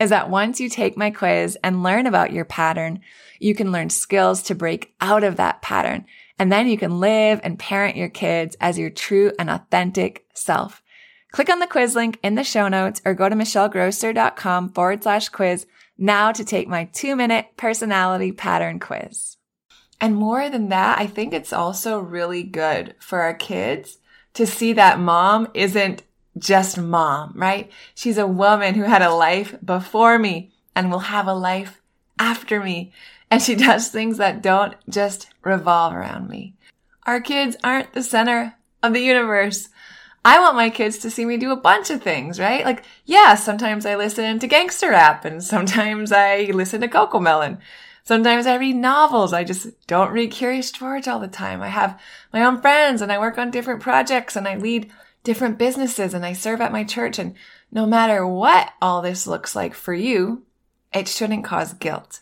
is that once you take my quiz and learn about your pattern, you can learn skills to break out of that pattern. And then you can live and parent your kids as your true and authentic self. Click on the quiz link in the show notes or go to michellegrosser.com forward slash quiz now to take my two minute personality pattern quiz. And more than that, I think it's also really good for our kids to see that mom isn't just mom, right? She's a woman who had a life before me and will have a life after me. And she does things that don't just revolve around me. Our kids aren't the center of the universe. I want my kids to see me do a bunch of things, right? Like, yeah, sometimes I listen to gangster rap and sometimes I listen to CoComelon. Sometimes I read novels. I just don't read Curious George all the time. I have my own friends and I work on different projects and I lead different businesses and I serve at my church. And no matter what all this looks like for you, it shouldn't cause guilt.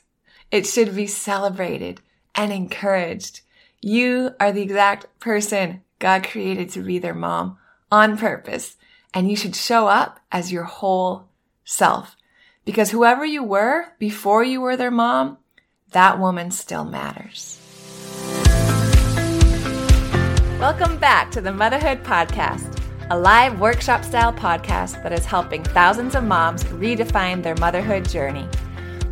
It should be celebrated and encouraged. You are the exact person God created to be their mom on purpose. And you should show up as your whole self. Because whoever you were before you were their mom, that woman still matters. Welcome back to the Motherhood Podcast, a live workshop style podcast that is helping thousands of moms redefine their motherhood journey.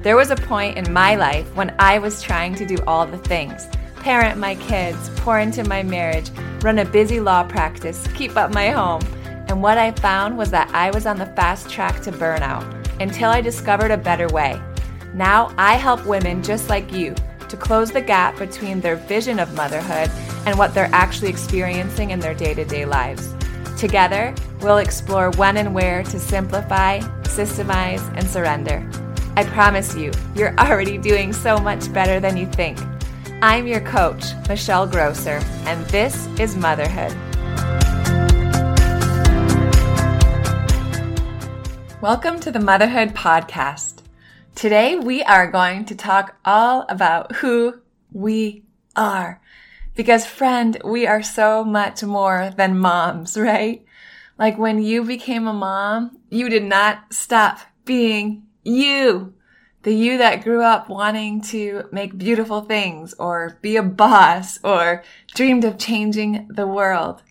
There was a point in my life when I was trying to do all the things parent my kids, pour into my marriage, run a busy law practice, keep up my home. And what I found was that I was on the fast track to burnout until I discovered a better way. Now I help women just like you to close the gap between their vision of motherhood and what they're actually experiencing in their day to day lives. Together, we'll explore when and where to simplify, systemize, and surrender. I promise you, you're already doing so much better than you think. I'm your coach, Michelle Grosser, and this is Motherhood. Welcome to the Motherhood Podcast. Today we are going to talk all about who we are. Because friend, we are so much more than moms, right? Like when you became a mom, you did not stop being you the you that grew up wanting to make beautiful things or be a boss or dreamed of changing the world.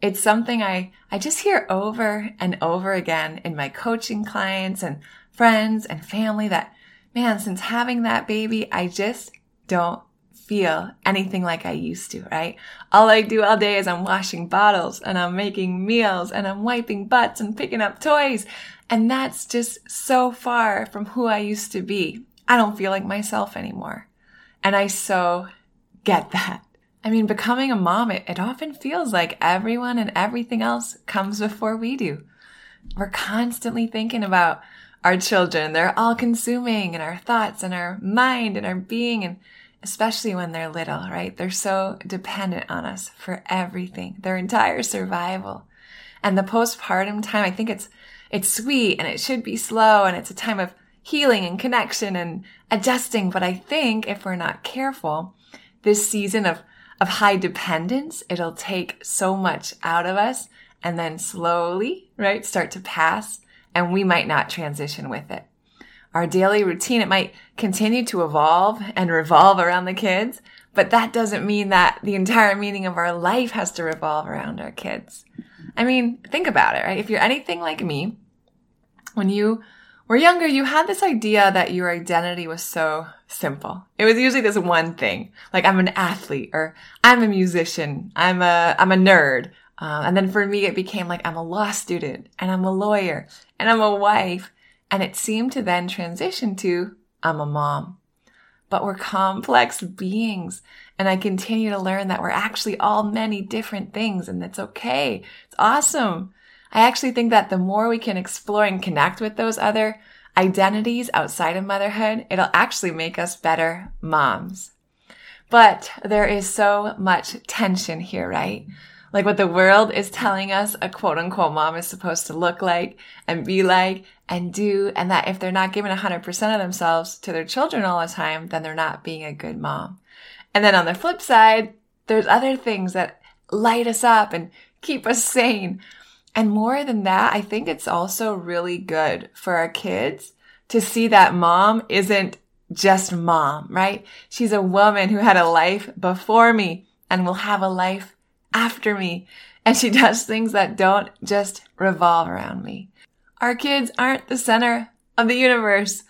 It's something I, I just hear over and over again in my coaching clients and friends and family that, man, since having that baby, I just don't feel anything like I used to, right? All I do all day is I'm washing bottles and I'm making meals and I'm wiping butts and picking up toys. And that's just so far from who I used to be. I don't feel like myself anymore. And I so get that. I mean, becoming a mom, it, it often feels like everyone and everything else comes before we do. We're constantly thinking about our children. They're all consuming in our thoughts and our mind and our being. And especially when they're little, right? They're so dependent on us for everything, their entire survival. And the postpartum time, I think it's it's sweet and it should be slow and it's a time of healing and connection and adjusting. But I think if we're not careful, this season of, of high dependence, it'll take so much out of us and then slowly, right, start to pass and we might not transition with it. Our daily routine, it might continue to evolve and revolve around the kids, but that doesn't mean that the entire meaning of our life has to revolve around our kids. I mean, think about it, right? If you're anything like me, when you were younger, you had this idea that your identity was so simple. It was usually this one thing, like I'm an athlete or I'm a musician, I'm a, I'm a nerd. Uh, and then for me, it became like I'm a law student and I'm a lawyer and I'm a wife. And it seemed to then transition to I'm a mom. But we're complex beings. And I continue to learn that we're actually all many different things and that's okay. It's awesome. I actually think that the more we can explore and connect with those other identities outside of motherhood, it'll actually make us better moms. But there is so much tension here, right? Like what the world is telling us a quote unquote mom is supposed to look like and be like and do. And that if they're not giving 100% of themselves to their children all the time, then they're not being a good mom. And then on the flip side, there's other things that light us up and keep us sane. And more than that, I think it's also really good for our kids to see that mom isn't just mom, right? She's a woman who had a life before me and will have a life after me. And she does things that don't just revolve around me. Our kids aren't the center of the universe.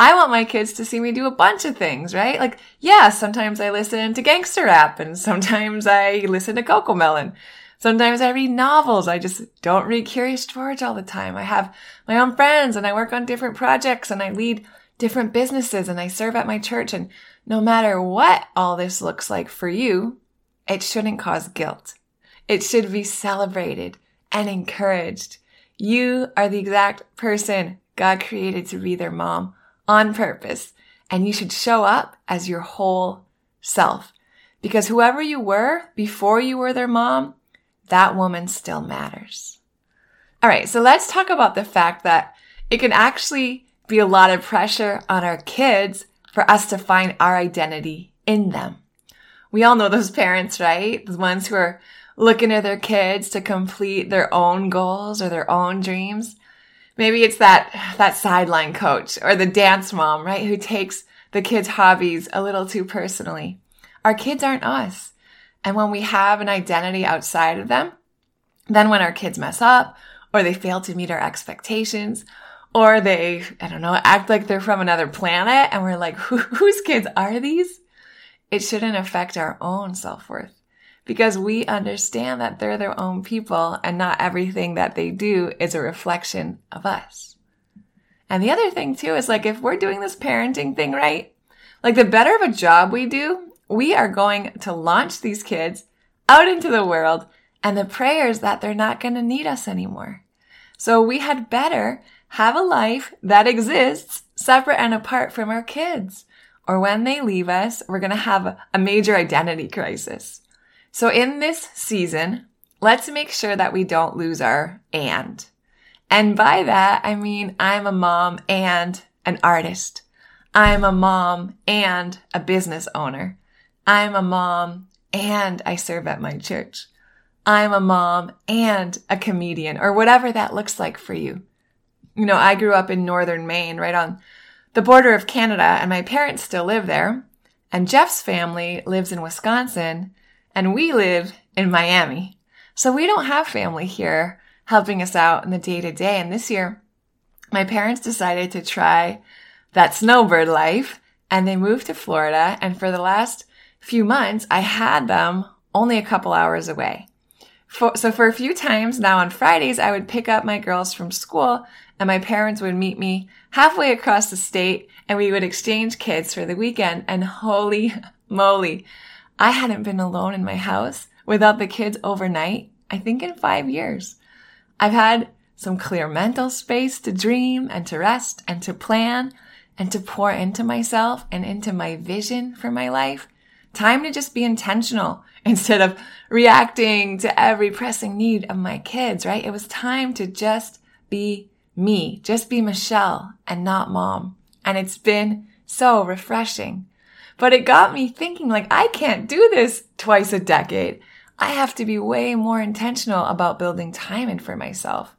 I want my kids to see me do a bunch of things, right? Like, yeah, sometimes I listen to gangster rap and sometimes I listen to CoComelon. Sometimes I read novels. I just don't read Curious George all the time. I have my own friends and I work on different projects and I lead different businesses and I serve at my church. And no matter what all this looks like for you, it shouldn't cause guilt. It should be celebrated and encouraged. You are the exact person God created to be their mom on purpose. And you should show up as your whole self. Because whoever you were before you were their mom, that woman still matters. All right. So let's talk about the fact that it can actually be a lot of pressure on our kids for us to find our identity in them. We all know those parents, right? The ones who are looking at their kids to complete their own goals or their own dreams. Maybe it's that, that sideline coach or the dance mom, right? Who takes the kids' hobbies a little too personally. Our kids aren't us. And when we have an identity outside of them, then when our kids mess up or they fail to meet our expectations or they, I don't know, act like they're from another planet and we're like, whose kids are these? It shouldn't affect our own self-worth because we understand that they're their own people and not everything that they do is a reflection of us. And the other thing too is like if we're doing this parenting thing right, like the better of a job we do, we are going to launch these kids out into the world and the prayers that they're not going to need us anymore. So we had better have a life that exists separate and apart from our kids or when they leave us, we're going to have a major identity crisis. So in this season, let's make sure that we don't lose our and. And by that, I mean I'm a mom and an artist. I'm a mom and a business owner. I'm a mom and I serve at my church. I'm a mom and a comedian or whatever that looks like for you. You know, I grew up in northern Maine, right on the border of Canada, and my parents still live there. And Jeff's family lives in Wisconsin, and we live in Miami. So we don't have family here helping us out in the day to day. And this year, my parents decided to try that snowbird life and they moved to Florida. And for the last few months, I had them only a couple hours away. For, so for a few times now on Fridays, I would pick up my girls from school and my parents would meet me halfway across the state and we would exchange kids for the weekend. And holy moly, I hadn't been alone in my house without the kids overnight, I think in five years. I've had some clear mental space to dream and to rest and to plan and to pour into myself and into my vision for my life. Time to just be intentional instead of reacting to every pressing need of my kids, right? It was time to just be me, just be Michelle and not mom. And it's been so refreshing. But it got me thinking like, I can't do this twice a decade. I have to be way more intentional about building time in for myself.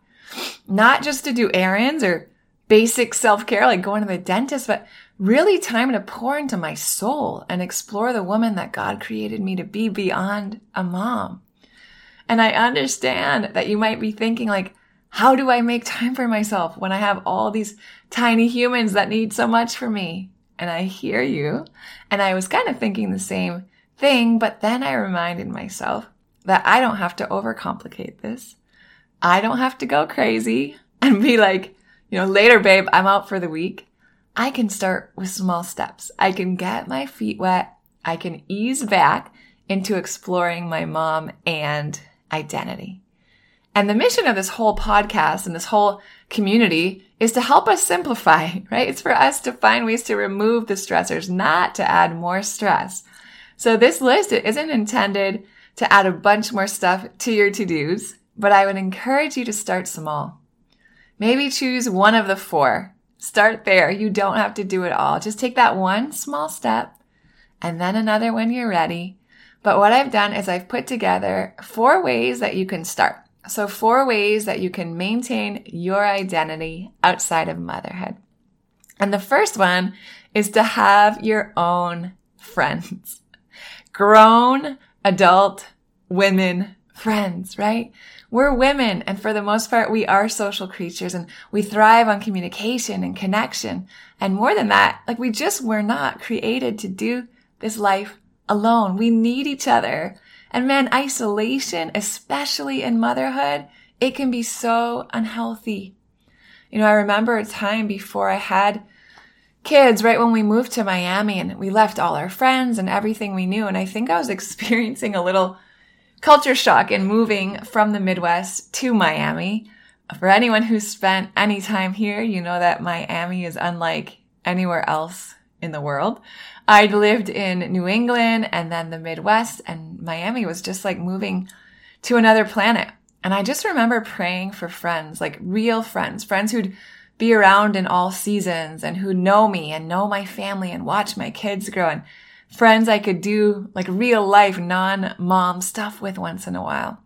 Not just to do errands or basic self care like going to the dentist, but really time to pour into my soul and explore the woman that God created me to be beyond a mom. And I understand that you might be thinking like, how do I make time for myself when I have all these tiny humans that need so much for me? And I hear you. And I was kind of thinking the same thing, but then I reminded myself that I don't have to overcomplicate this. I don't have to go crazy and be like, you know, later, babe, I'm out for the week. I can start with small steps. I can get my feet wet. I can ease back into exploring my mom and identity. And the mission of this whole podcast and this whole community is to help us simplify, right? It's for us to find ways to remove the stressors, not to add more stress. So this list isn't intended to add a bunch more stuff to your to-dos, but I would encourage you to start small. Maybe choose one of the four. Start there. You don't have to do it all. Just take that one small step and then another when you're ready. But what I've done is I've put together four ways that you can start. So four ways that you can maintain your identity outside of motherhood. And the first one is to have your own friends. Grown adult women friends, right? We're women, and for the most part, we are social creatures and we thrive on communication and connection. And more than that, like we just were not created to do this life alone. We need each other. And man, isolation, especially in motherhood, it can be so unhealthy. You know, I remember a time before I had kids, right when we moved to Miami and we left all our friends and everything we knew. And I think I was experiencing a little culture shock in moving from the Midwest to Miami. For anyone who's spent any time here, you know that Miami is unlike anywhere else in the world. I'd lived in New England and then the Midwest and Miami was just like moving to another planet. And I just remember praying for friends, like real friends, friends who'd be around in all seasons and who'd know me and know my family and watch my kids grow and friends I could do like real life non-mom stuff with once in a while.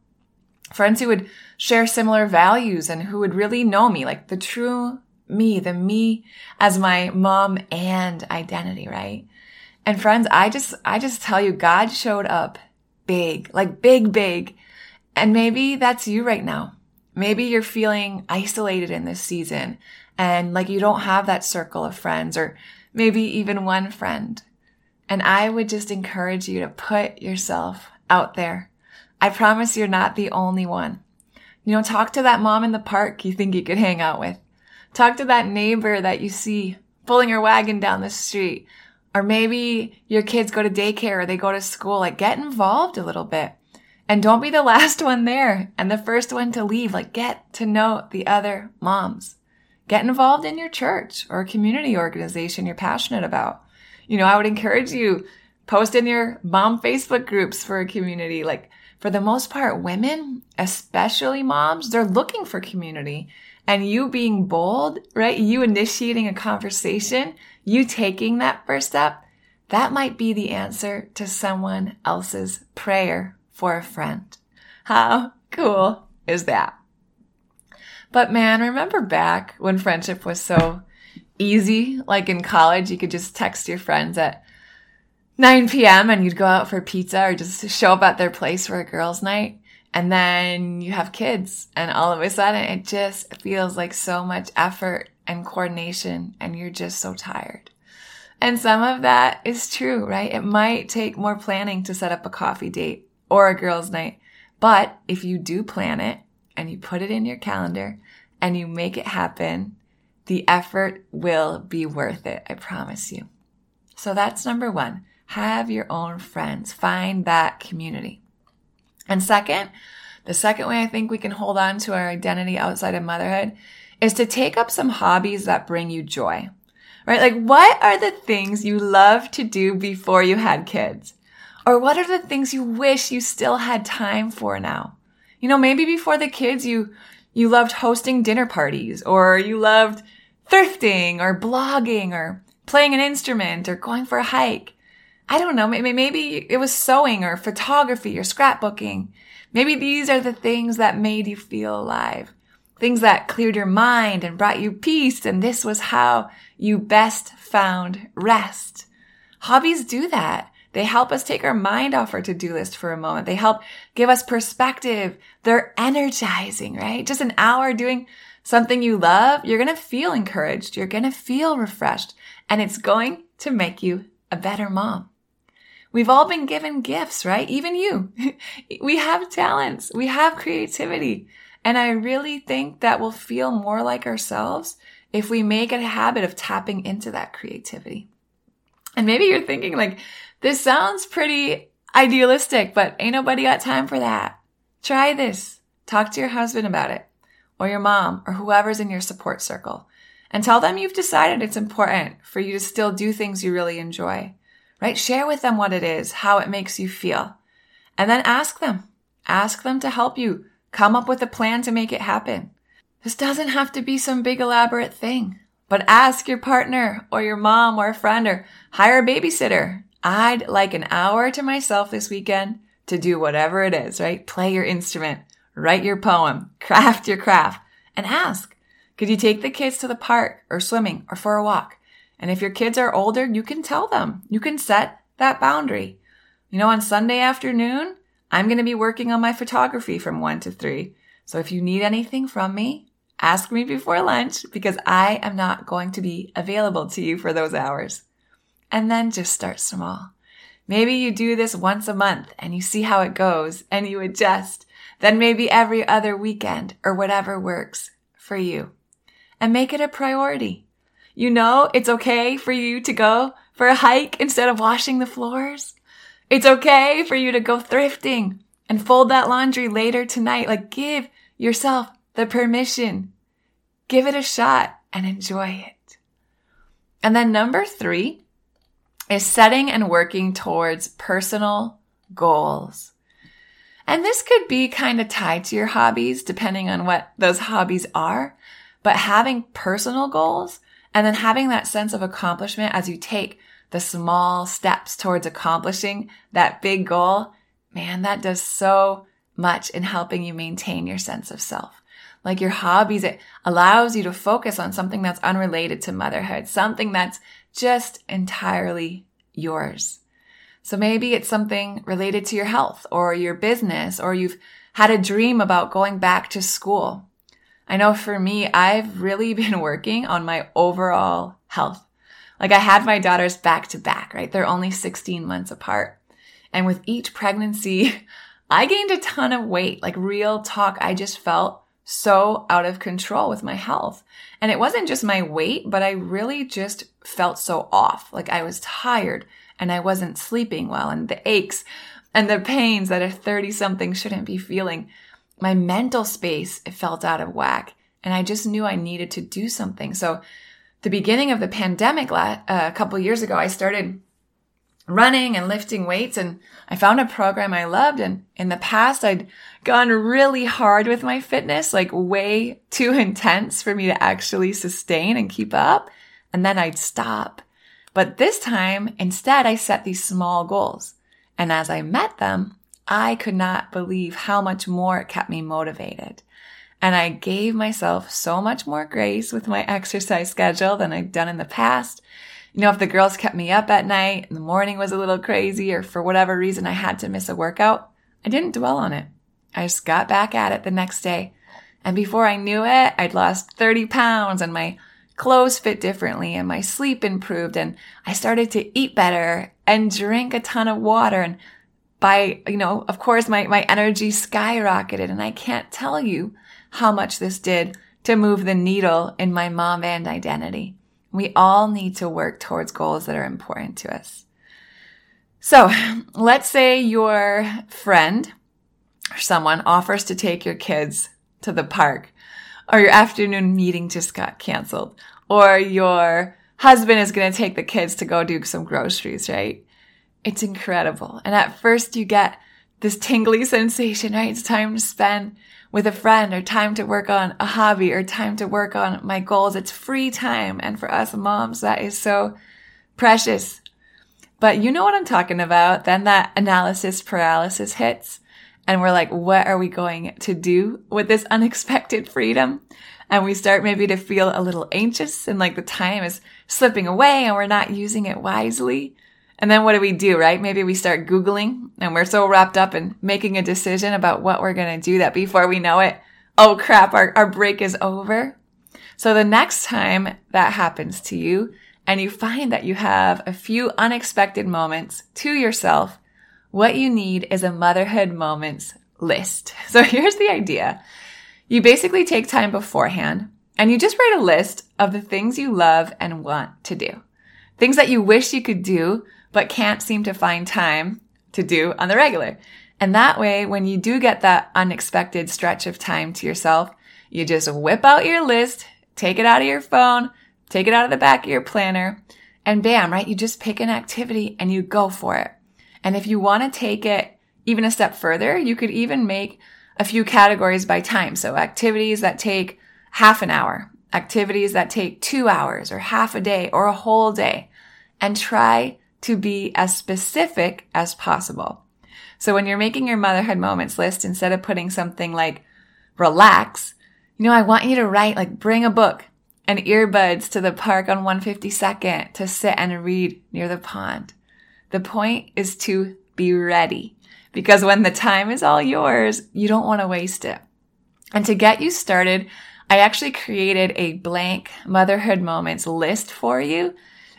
Friends who would share similar values and who would really know me, like the true me, the me as my mom and identity, right? And friends, I just, I just tell you, God showed up big, like big, big. And maybe that's you right now. Maybe you're feeling isolated in this season and like you don't have that circle of friends or maybe even one friend. And I would just encourage you to put yourself out there. I promise you're not the only one. You know, talk to that mom in the park you think you could hang out with. Talk to that neighbor that you see pulling her wagon down the street. Or maybe your kids go to daycare or they go to school. Like get involved a little bit. And don't be the last one there and the first one to leave. Like get to know the other moms. Get involved in your church or community organization you're passionate about you know, I would encourage you post in your mom Facebook groups for a community. Like for the most part, women, especially moms, they're looking for community and you being bold, right? You initiating a conversation, you taking that first step, that might be the answer to someone else's prayer for a friend. How cool is that? But man, remember back when friendship was so easy. Like in college, you could just text your friends at 9 p.m. and you'd go out for pizza or just show up at their place for a girls' night. And then you have kids and all of a sudden it just feels like so much effort and coordination and you're just so tired. And some of that is true, right? It might take more planning to set up a coffee date or a girls' night. But if you do plan it and you put it in your calendar and you make it happen, the effort will be worth it. I promise you. So that's number one. Have your own friends. Find that community. And second, the second way I think we can hold on to our identity outside of motherhood is to take up some hobbies that bring you joy. Right? Like what are the things you love to do before you had kids? Or what are the things you wish you still had time for now? You know, maybe before the kids, you, you loved hosting dinner parties or you loved thrifting or blogging or playing an instrument or going for a hike. I don't know, maybe, maybe it was sewing or photography or scrapbooking. Maybe these are the things that made you feel alive. Things that cleared your mind and brought you peace. And this was how you best found rest. Hobbies do that. They help us take our mind off our to-do list for a moment. They help give us perspective. They're energizing, right? Just an hour doing something you love, you're going to feel encouraged. You're going to feel refreshed and it's going to make you a better mom. We've all been given gifts, right? Even you. we have talents. We have creativity. And I really think that we'll feel more like ourselves if we make a habit of tapping into that creativity. And maybe you're thinking like, this sounds pretty idealistic, but ain't nobody got time for that. Try this. Talk to your husband about it or your mom or whoever's in your support circle and tell them you've decided it's important for you to still do things you really enjoy, right? Share with them what it is, how it makes you feel, and then ask them. Ask them to help you come up with a plan to make it happen. This doesn't have to be some big elaborate thing, but ask your partner or your mom or a friend or hire a babysitter. I'd like an hour to myself this weekend to do whatever it is, right? Play your instrument, write your poem, craft your craft, and ask, could you take the kids to the park or swimming or for a walk? And if your kids are older, you can tell them. You can set that boundary. You know, on Sunday afternoon, I'm going to be working on my photography from one to three. So if you need anything from me, ask me before lunch because I am not going to be available to you for those hours. And then just start small. Maybe you do this once a month and you see how it goes and you adjust. Then maybe every other weekend or whatever works for you and make it a priority. You know, it's okay for you to go for a hike instead of washing the floors. It's okay for you to go thrifting and fold that laundry later tonight. Like give yourself the permission. Give it a shot and enjoy it. And then number three is setting and working towards personal goals. And this could be kind of tied to your hobbies, depending on what those hobbies are. But having personal goals and then having that sense of accomplishment as you take the small steps towards accomplishing that big goal, man, that does so much in helping you maintain your sense of self. Like your hobbies, it allows you to focus on something that's unrelated to motherhood, something that's just entirely yours. So maybe it's something related to your health or your business, or you've had a dream about going back to school. I know for me, I've really been working on my overall health. Like I had my daughters back to back, right? They're only 16 months apart. And with each pregnancy, I gained a ton of weight. Like real talk, I just felt so out of control with my health. And it wasn't just my weight, but I really just felt so off. Like I was tired and I wasn't sleeping well and the aches and the pains that a 30 something shouldn't be feeling. My mental space it felt out of whack and i just knew i needed to do something. So the beginning of the pandemic uh, a couple years ago i started running and lifting weights and i found a program i loved and in the past i'd gone really hard with my fitness like way too intense for me to actually sustain and keep up and then i'd stop but this time instead i set these small goals and as i met them I could not believe how much more it kept me motivated. And I gave myself so much more grace with my exercise schedule than I'd done in the past. You know, if the girls kept me up at night and the morning was a little crazy or for whatever reason I had to miss a workout, I didn't dwell on it. I just got back at it the next day. And before I knew it, I'd lost 30 pounds and my clothes fit differently and my sleep improved and I started to eat better and drink a ton of water and by, you know, of course, my, my energy skyrocketed and I can't tell you how much this did to move the needle in my mom and identity. We all need to work towards goals that are important to us. So let's say your friend or someone offers to take your kids to the park or your afternoon meeting just got canceled or your husband is going to take the kids to go do some groceries, right? It's incredible. And at first you get this tingly sensation, right? It's time to spend with a friend or time to work on a hobby or time to work on my goals. It's free time. And for us moms, that is so precious. But you know what I'm talking about. Then that analysis paralysis hits and we're like, what are we going to do with this unexpected freedom? And we start maybe to feel a little anxious and like the time is slipping away and we're not using it wisely. And then what do we do, right? Maybe we start Googling and we're so wrapped up in making a decision about what we're going to do that before we know it, oh crap, our, our break is over. So the next time that happens to you and you find that you have a few unexpected moments to yourself, what you need is a motherhood moments list. So here's the idea. You basically take time beforehand and you just write a list of the things you love and want to do. Things that you wish you could do, but can't seem to find time to do on the regular. And that way, when you do get that unexpected stretch of time to yourself, you just whip out your list, take it out of your phone, take it out of the back of your planner, and bam, right? You just pick an activity and you go for it. And if you want to take it even a step further, you could even make a few categories by time. So activities that take half an hour, activities that take two hours or half a day or a whole day, and try to be as specific as possible. So when you're making your motherhood moments list, instead of putting something like relax, you know, I want you to write like bring a book and earbuds to the park on 152nd to sit and read near the pond. The point is to be ready because when the time is all yours, you don't want to waste it. And to get you started, I actually created a blank motherhood moments list for you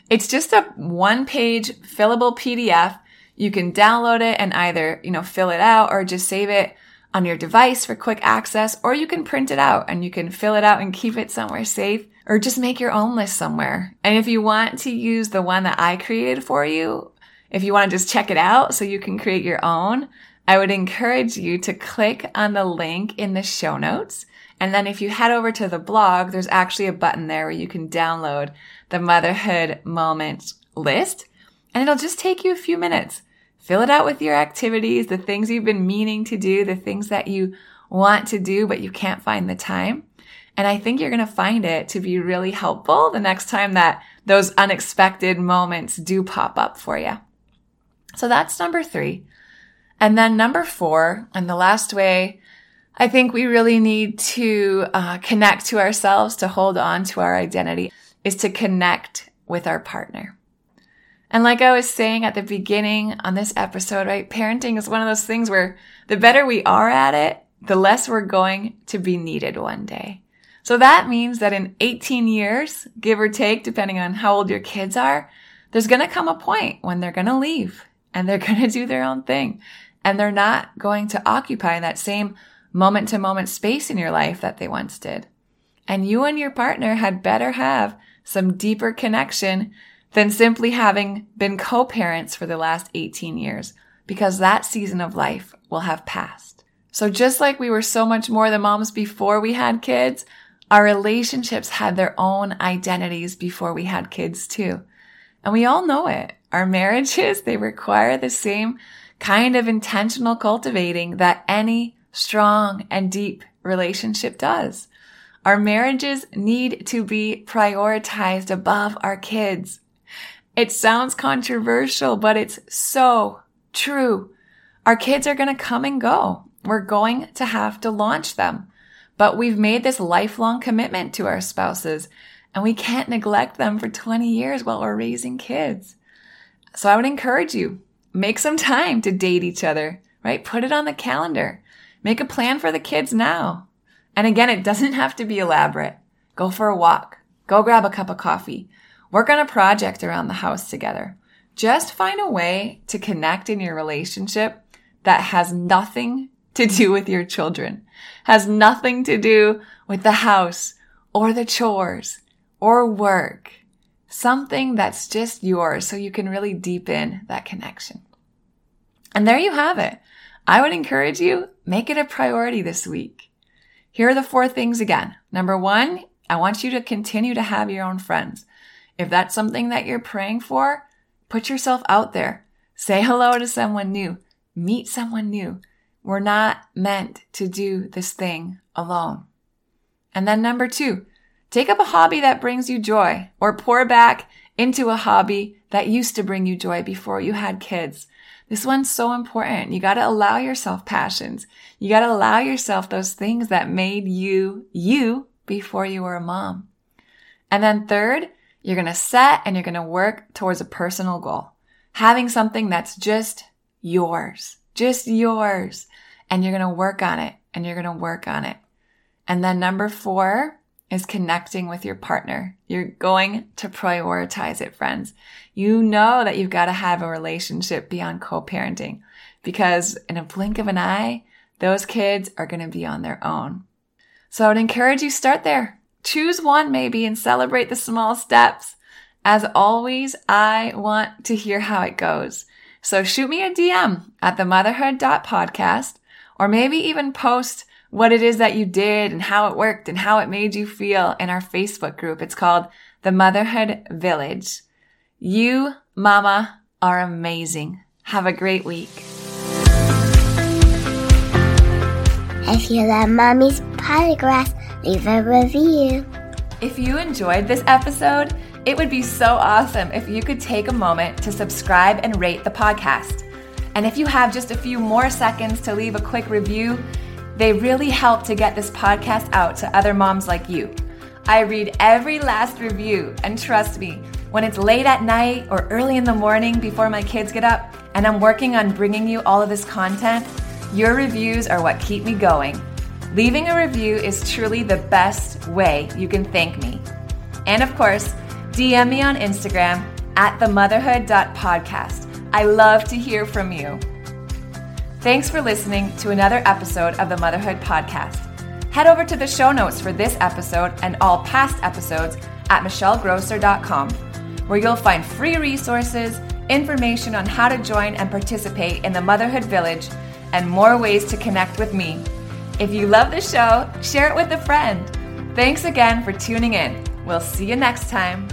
it's just a one page fillable PDF. You can download it and either, you know, fill it out or just save it on your device for quick access, or you can print it out and you can fill it out and keep it somewhere safe or just make your own list somewhere. And if you want to use the one that I created for you, if you want to just check it out so you can create your own, I would encourage you to click on the link in the show notes. And then if you head over to the blog, there's actually a button there where you can download the motherhood moment list and it'll just take you a few minutes. Fill it out with your activities, the things you've been meaning to do, the things that you want to do, but you can't find the time. And I think you're going to find it to be really helpful the next time that those unexpected moments do pop up for you. So that's number three. And then number four, and the last way I think we really need to uh, connect to ourselves to hold on to our identity is to connect with our partner. And like I was saying at the beginning on this episode, right? Parenting is one of those things where the better we are at it, the less we're going to be needed one day. So that means that in 18 years, give or take, depending on how old your kids are, there's going to come a point when they're going to leave and they're going to do their own thing and they're not going to occupy that same moment to moment space in your life that they once did. And you and your partner had better have some deeper connection than simply having been co-parents for the last 18 years, because that season of life will have passed. So just like we were so much more than moms before we had kids, our relationships had their own identities before we had kids too. And we all know it. Our marriages, they require the same kind of intentional cultivating that any strong and deep relationship does. Our marriages need to be prioritized above our kids. It sounds controversial, but it's so true. Our kids are going to come and go. We're going to have to launch them. But we've made this lifelong commitment to our spouses and we can't neglect them for 20 years while we're raising kids. So I would encourage you, make some time to date each other, right? Put it on the calendar. Make a plan for the kids now. And again, it doesn't have to be elaborate. Go for a walk. Go grab a cup of coffee. Work on a project around the house together. Just find a way to connect in your relationship that has nothing to do with your children, has nothing to do with the house or the chores or work. Something that's just yours so you can really deepen that connection. And there you have it. I would encourage you, make it a priority this week. Here are the four things again. Number one, I want you to continue to have your own friends. If that's something that you're praying for, put yourself out there. Say hello to someone new. Meet someone new. We're not meant to do this thing alone. And then number two, take up a hobby that brings you joy or pour back into a hobby that used to bring you joy before you had kids. This one's so important. You got to allow yourself passions. You got to allow yourself those things that made you you before you were a mom. And then third, you're going to set and you're going to work towards a personal goal. Having something that's just yours, just yours. And you're going to work on it and you're going to work on it. And then number four is connecting with your partner. You're going to prioritize it, friends. You know that you've got to have a relationship beyond co-parenting because in a blink of an eye, those kids are going to be on their own. So I would encourage you start there. Choose one maybe and celebrate the small steps. As always, I want to hear how it goes. So shoot me a DM at the motherhood.podcast or maybe even post what it is that you did and how it worked and how it made you feel in our Facebook group. It's called the Motherhood Village. You, mama, are amazing. Have a great week. If you love Mommy's Podcast, leave a review. If you enjoyed this episode, it would be so awesome if you could take a moment to subscribe and rate the podcast. And if you have just a few more seconds to leave a quick review, they really help to get this podcast out to other moms like you. I read every last review, and trust me, when it's late at night or early in the morning before my kids get up, and I'm working on bringing you all of this content, your reviews are what keep me going. Leaving a review is truly the best way you can thank me. And of course, DM me on Instagram at themotherhood.podcast. I love to hear from you. Thanks for listening to another episode of the Motherhood Podcast. Head over to the show notes for this episode and all past episodes at michellegrosser.com, where you'll find free resources, information on how to join and participate in the Motherhood Village, and more ways to connect with me. If you love the show, share it with a friend. Thanks again for tuning in. We'll see you next time.